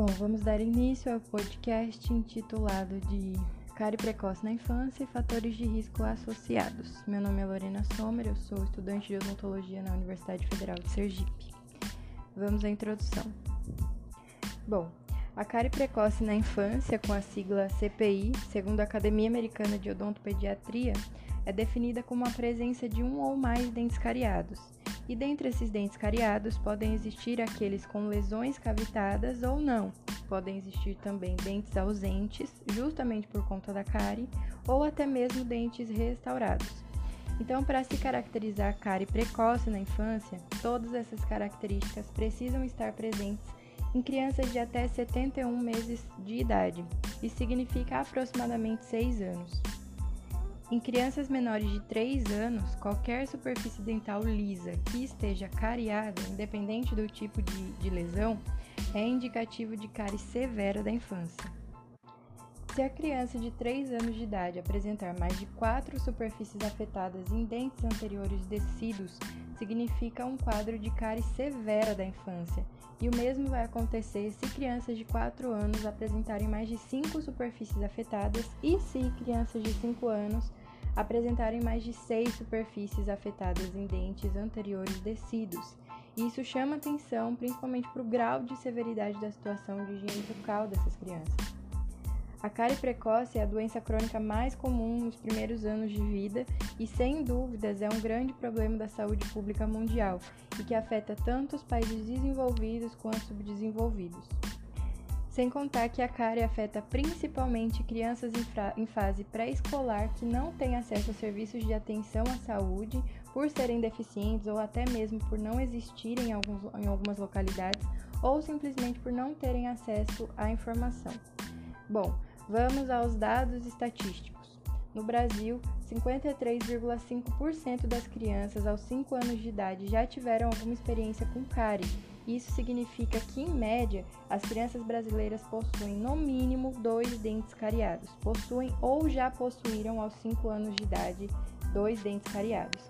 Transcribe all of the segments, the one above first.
Bom, vamos dar início ao podcast intitulado de Cárie precoce na infância e fatores de risco associados. Meu nome é Lorena Sommer, eu sou estudante de odontologia na Universidade Federal de Sergipe. Vamos à introdução. Bom, a cárie precoce na infância, com a sigla CPI, segundo a Academia Americana de Odontopediatria, é definida como a presença de um ou mais dentes cariados. E dentre esses dentes cariados podem existir aqueles com lesões cavitadas ou não. Podem existir também dentes ausentes, justamente por conta da cárie, ou até mesmo dentes restaurados. Então, para se caracterizar a cárie precoce na infância, todas essas características precisam estar presentes em crianças de até 71 meses de idade, isso significa aproximadamente 6 anos. Em crianças menores de 3 anos, qualquer superfície dental lisa que esteja cariada, independente do tipo de, de lesão, é indicativo de cárie severa da infância. Se a criança de 3 anos de idade apresentar mais de 4 superfícies afetadas em dentes anteriores descidos, significa um quadro de cárie severa da infância, e o mesmo vai acontecer se crianças de 4 anos apresentarem mais de 5 superfícies afetadas e se crianças de 5 anos apresentarem mais de 6 superfícies afetadas em dentes anteriores descidos. Isso chama atenção principalmente para o grau de severidade da situação de higiene bucal dessas crianças. A cárie precoce é a doença crônica mais comum nos primeiros anos de vida e, sem dúvidas, é um grande problema da saúde pública mundial e que afeta tanto os países desenvolvidos quanto subdesenvolvidos. Sem contar que a cárie afeta principalmente crianças em, fase pré-escolar que não têm acesso a serviços de atenção à saúde por serem deficientes ou até mesmo por não existirem em, alguns, em algumas localidades ou simplesmente por não terem acesso à informação. Bom, vamos aos dados estatísticos. No Brasil, 53,5% das crianças aos 5 anos de idade já tiveram alguma experiência com cárie isso significa que, em média, as crianças brasileiras possuem no mínimo dois dentes cariados. Possuem ou já possuíram aos 5 anos de idade dois dentes cariados.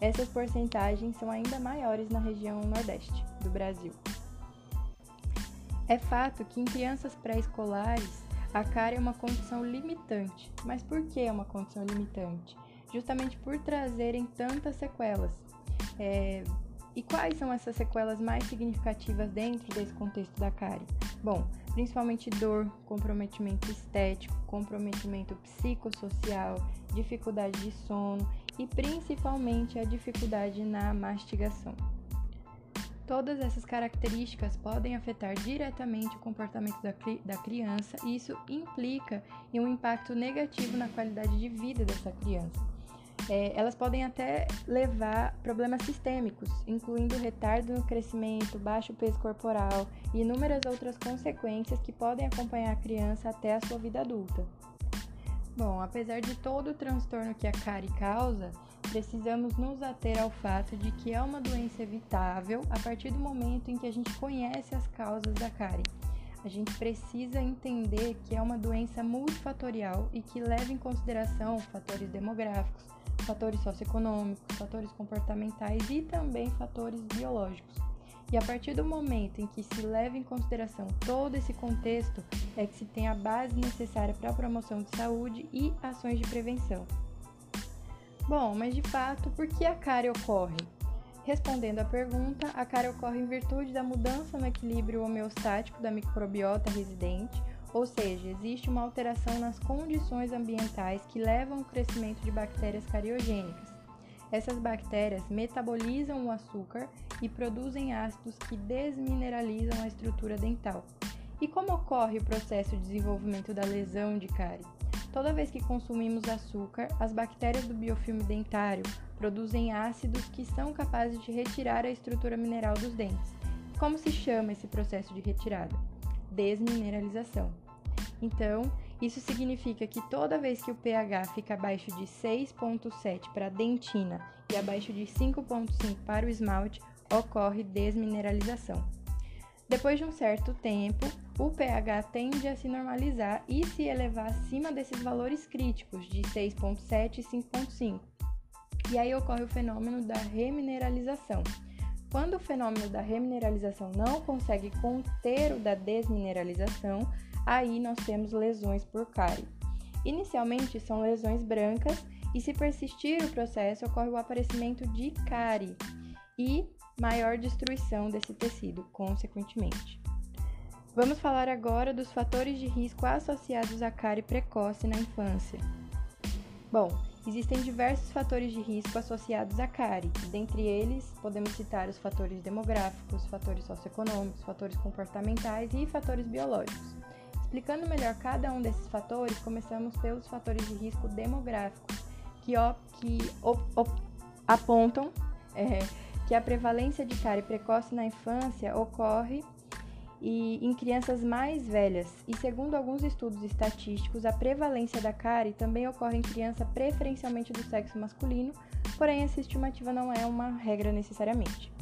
Essas porcentagens são ainda maiores na região nordeste do Brasil. É fato que em crianças pré-escolares a cárie é uma condição limitante. Mas por que é uma condição limitante? Justamente por trazerem tantas sequelas. É, e quais são essas sequelas mais significativas dentro desse contexto da cárie? Bom, principalmente dor, comprometimento estético, comprometimento psicossocial, dificuldade de sono e principalmente a dificuldade na mastigação. Todas essas características podem afetar diretamente o comportamento da, da criança e isso implica em um impacto negativo na qualidade de vida dessa criança é, elas podem até levar problemas sistêmicos, incluindo retardo no crescimento, baixo peso corporal e inúmeras outras consequências que podem acompanhar a criança até a sua vida adulta. Bom, apesar de todo o transtorno que a cárie causa, precisamos nos ater ao fato de que é uma doença evitável a partir do momento em que a gente conhece as causas da cárie. A gente precisa entender que é uma doença multifatorial e que leva em consideração fatores demográficos, fatores socioeconômicos, fatores comportamentais e também fatores biológicos. E a partir do momento em que se leva em consideração todo esse contexto, é que se tem a base necessária para a promoção de saúde e ações de prevenção. Bom, mas de fato, por que a cárie ocorre? Respondendo à pergunta, a cárie ocorre em virtude da mudança no equilíbrio homeostático da microbiota residente, ou seja, existe uma alteração nas condições ambientais que levam ao crescimento de bactérias cariogênicas. Essas bactérias metabolizam o açúcar e produzem ácidos que desmineralizam a estrutura dental. E como ocorre o processo de desenvolvimento da lesão de cárie? Toda vez que consumimos açúcar, as bactérias do biofilme dentário produzem ácidos que são capazes de retirar a estrutura mineral dos dentes. Como se chama esse processo de retirada? Desmineralização. Então, isso significa que toda vez que o pH fica abaixo de 6,7 para a dentina e abaixo de 5,5 para o esmalte, ocorre desmineralização. Depois de um certo tempo, o pH tende a se normalizar e se elevar acima desses valores críticos de 6,7 e 5,5. E aí ocorre o fenômeno da remineralização Quando o fenômeno da remineralização não consegue conter o da desmineralização, aí nós temos lesões por cárie. Inicialmente são lesões brancas e se persistir o processo ocorre o aparecimento de cárie e maior destruição desse tecido, consequentemente. Vamos falar agora dos fatores de risco associados à cárie precoce na infância. Bom, existem diversos fatores de risco associados à cárie. Dentre eles, podemos citar os fatores demográficos, fatores socioeconômicos, fatores comportamentais e fatores biológicos. Explicando melhor cada um desses fatores, começamos pelos fatores de risco demográficos, que, ó, que apontam é, que a prevalência de cárie precoce na infância ocorre e em crianças mais velhas, e segundo alguns estudos estatísticos, a prevalência da cárie também ocorre em criança preferencialmente do sexo masculino, porém essa estimativa não é uma regra necessariamente.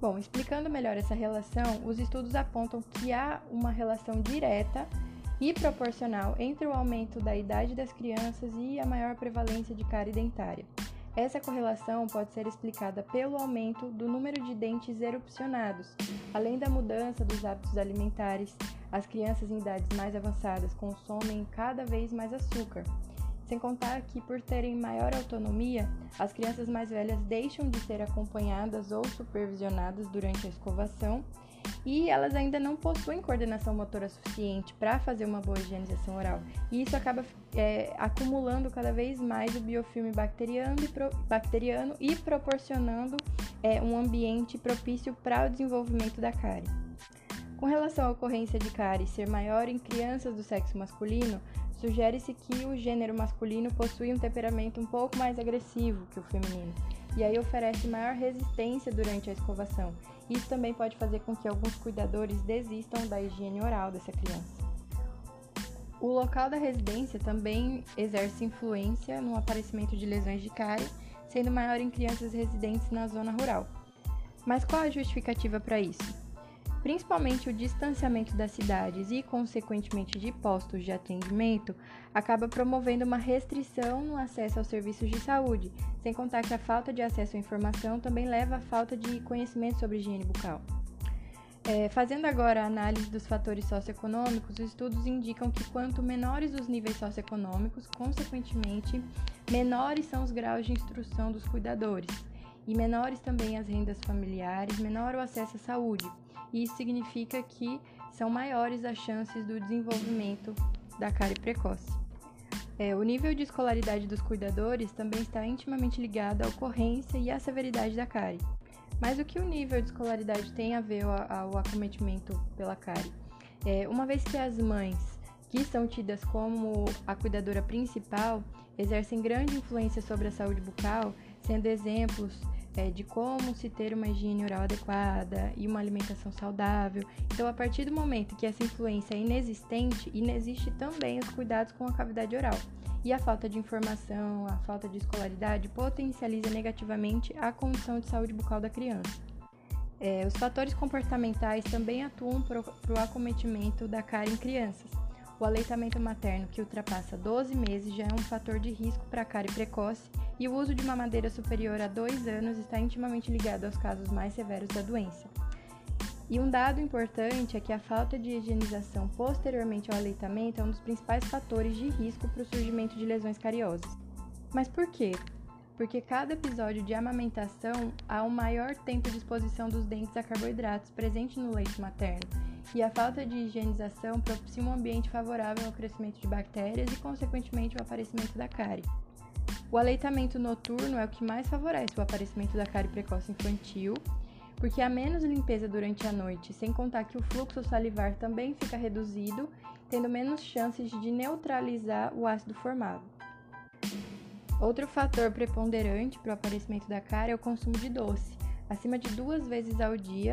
Bom, explicando melhor essa relação, os estudos apontam que há uma relação direta e proporcional entre o aumento da idade das crianças e a maior prevalência de cárie dentária. Essa correlação pode ser explicada pelo aumento do número de dentes erupcionados, além da mudança dos hábitos alimentares. As crianças em idades mais avançadas consomem cada vez mais açúcar. Sem contar que, por terem maior autonomia, as crianças mais velhas deixam de ser acompanhadas ou supervisionadas durante a escovação e elas ainda não possuem coordenação motora suficiente para fazer uma boa higienização oral. E isso acaba é, acumulando cada vez mais o biofilme bacteriano e, pro, bacteriano e proporcionando é, um ambiente propício para o desenvolvimento da cárie. Com relação à ocorrência de cárie ser maior em crianças do sexo masculino, sugere-se que o gênero masculino possui um temperamento um pouco mais agressivo que o feminino, e aí oferece maior resistência durante a escovação isso também pode fazer com que alguns cuidadores desistam da higiene oral dessa criança. O local da residência também exerce influência no aparecimento de lesões de cárie, sendo maior em crianças residentes na zona rural. Mas qual a justificativa para isso? Principalmente o distanciamento das cidades e, consequentemente, de postos de atendimento, acaba promovendo uma restrição no acesso aos serviços de saúde, sem contar que a falta de acesso à informação também leva à falta de conhecimento sobre higiene bucal. É, fazendo agora a análise dos fatores socioeconômicos, os estudos indicam que quanto menores os níveis socioeconômicos, consequentemente, menores são os graus de instrução dos cuidadores, e menores também as rendas familiares, menor o acesso à saúde e isso significa que são maiores as chances do desenvolvimento da cárie precoce. É, o nível de escolaridade dos cuidadores também está intimamente ligado à ocorrência e à severidade da cárie. Mas o que o nível de escolaridade tem a ver ao acometimento pela cárie? É, uma vez que as mães, que são tidas como a cuidadora principal, exercem grande influência sobre a saúde bucal, sendo exemplos é, de como se ter uma higiene oral adequada e uma alimentação saudável. Então, a partir do momento que essa influência é inexistente, inexiste também os cuidados com a cavidade oral. E a falta de informação, a falta de escolaridade potencializa negativamente a condição de saúde bucal da criança. É, os fatores comportamentais também atuam para o acometimento da cárie em crianças. O aleitamento materno que ultrapassa 12 meses já é um fator de risco para a cárie precoce e o uso de uma madeira superior a 2 anos está intimamente ligado aos casos mais severos da doença. E um dado importante é que a falta de higienização posteriormente ao aleitamento é um dos principais fatores de risco para o surgimento de lesões cariosas. Mas por quê? Porque cada episódio de amamentação há um maior tempo de exposição dos dentes a carboidratos presente no leite materno, e a falta de higienização propicia um ambiente favorável ao crescimento de bactérias e, consequentemente, o aparecimento da cárie. O aleitamento noturno é o que mais favorece o aparecimento da cárie precoce infantil, porque há menos limpeza durante a noite, sem contar que o fluxo salivar também fica reduzido, tendo menos chances de neutralizar o ácido formado. Outro fator preponderante para o aparecimento da cárie é o consumo de doce, acima de duas vezes ao dia,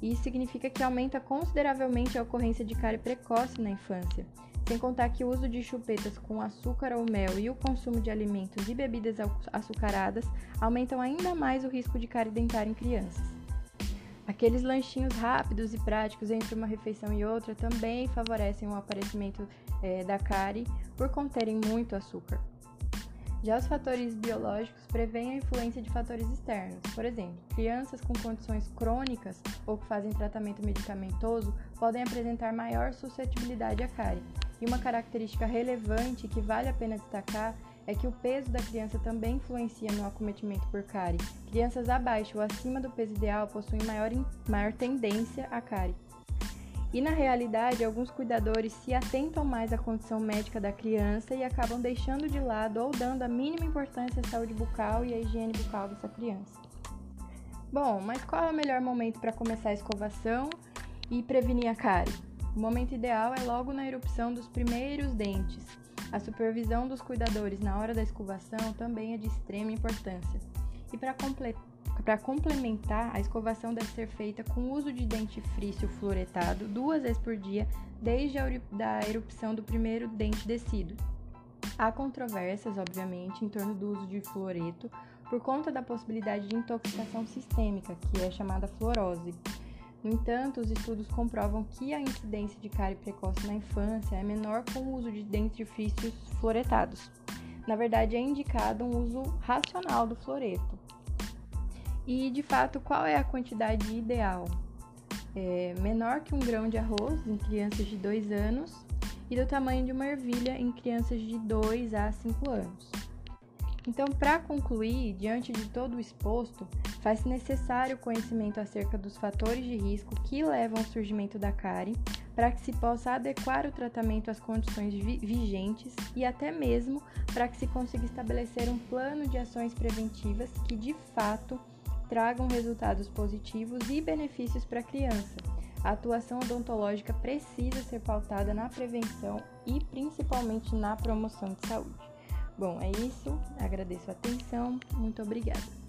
e isso significa que aumenta consideravelmente a ocorrência de cárie precoce na infância, sem contar que o uso de chupetas com açúcar ou mel e o consumo de alimentos e bebidas açucaradas aumentam ainda mais o risco de cárie dentária em crianças. Aqueles lanchinhos rápidos e práticos entre uma refeição e outra também favorecem o aparecimento é, da cárie por conterem muito açúcar. Já os fatores biológicos prevêem a influência de fatores externos. Por exemplo, crianças com condições crônicas ou que fazem tratamento medicamentoso podem apresentar maior suscetibilidade à cárie. E uma característica relevante que vale a pena destacar é que o peso da criança também influencia no acometimento por cárie. Crianças abaixo ou acima do peso ideal possuem maior, maior tendência à cárie. E na realidade, alguns cuidadores se atentam mais à condição médica da criança e acabam deixando de lado ou dando a mínima importância à saúde bucal e à higiene bucal dessa criança. Bom, mas qual é o melhor momento para começar a escovação e prevenir a cárie? O momento ideal é logo na erupção dos primeiros dentes. A supervisão dos cuidadores na hora da escovação também é de extrema importância. E para completar para complementar, a escovação deve ser feita com uso de dentifrício fluoretado duas vezes por dia, desde a erupção do primeiro dente descido. Há controvérsias, obviamente, em torno do uso de fluoreto por conta da possibilidade de intoxicação sistêmica, que é chamada fluorose. No entanto, os estudos comprovam que a incidência de cárie precoce na infância é menor com o uso de dentifrícios fluoretados. Na verdade, é indicado um uso racional do fluoreto. E de fato, qual é a quantidade ideal? É menor que um grão de arroz em crianças de 2 anos e do tamanho de uma ervilha em crianças de 2 a 5 anos. Então, para concluir, diante de todo o exposto, faz-se necessário conhecimento acerca dos fatores de risco que levam ao surgimento da cárie, para que se possa adequar o tratamento às condições vigentes e até mesmo para que se consiga estabelecer um plano de ações preventivas que, de fato, tragam resultados positivos e benefícios para a criança. A atuação odontológica precisa ser pautada na prevenção e principalmente na promoção de saúde. Bom, é isso. Agradeço a atenção. Muito obrigada.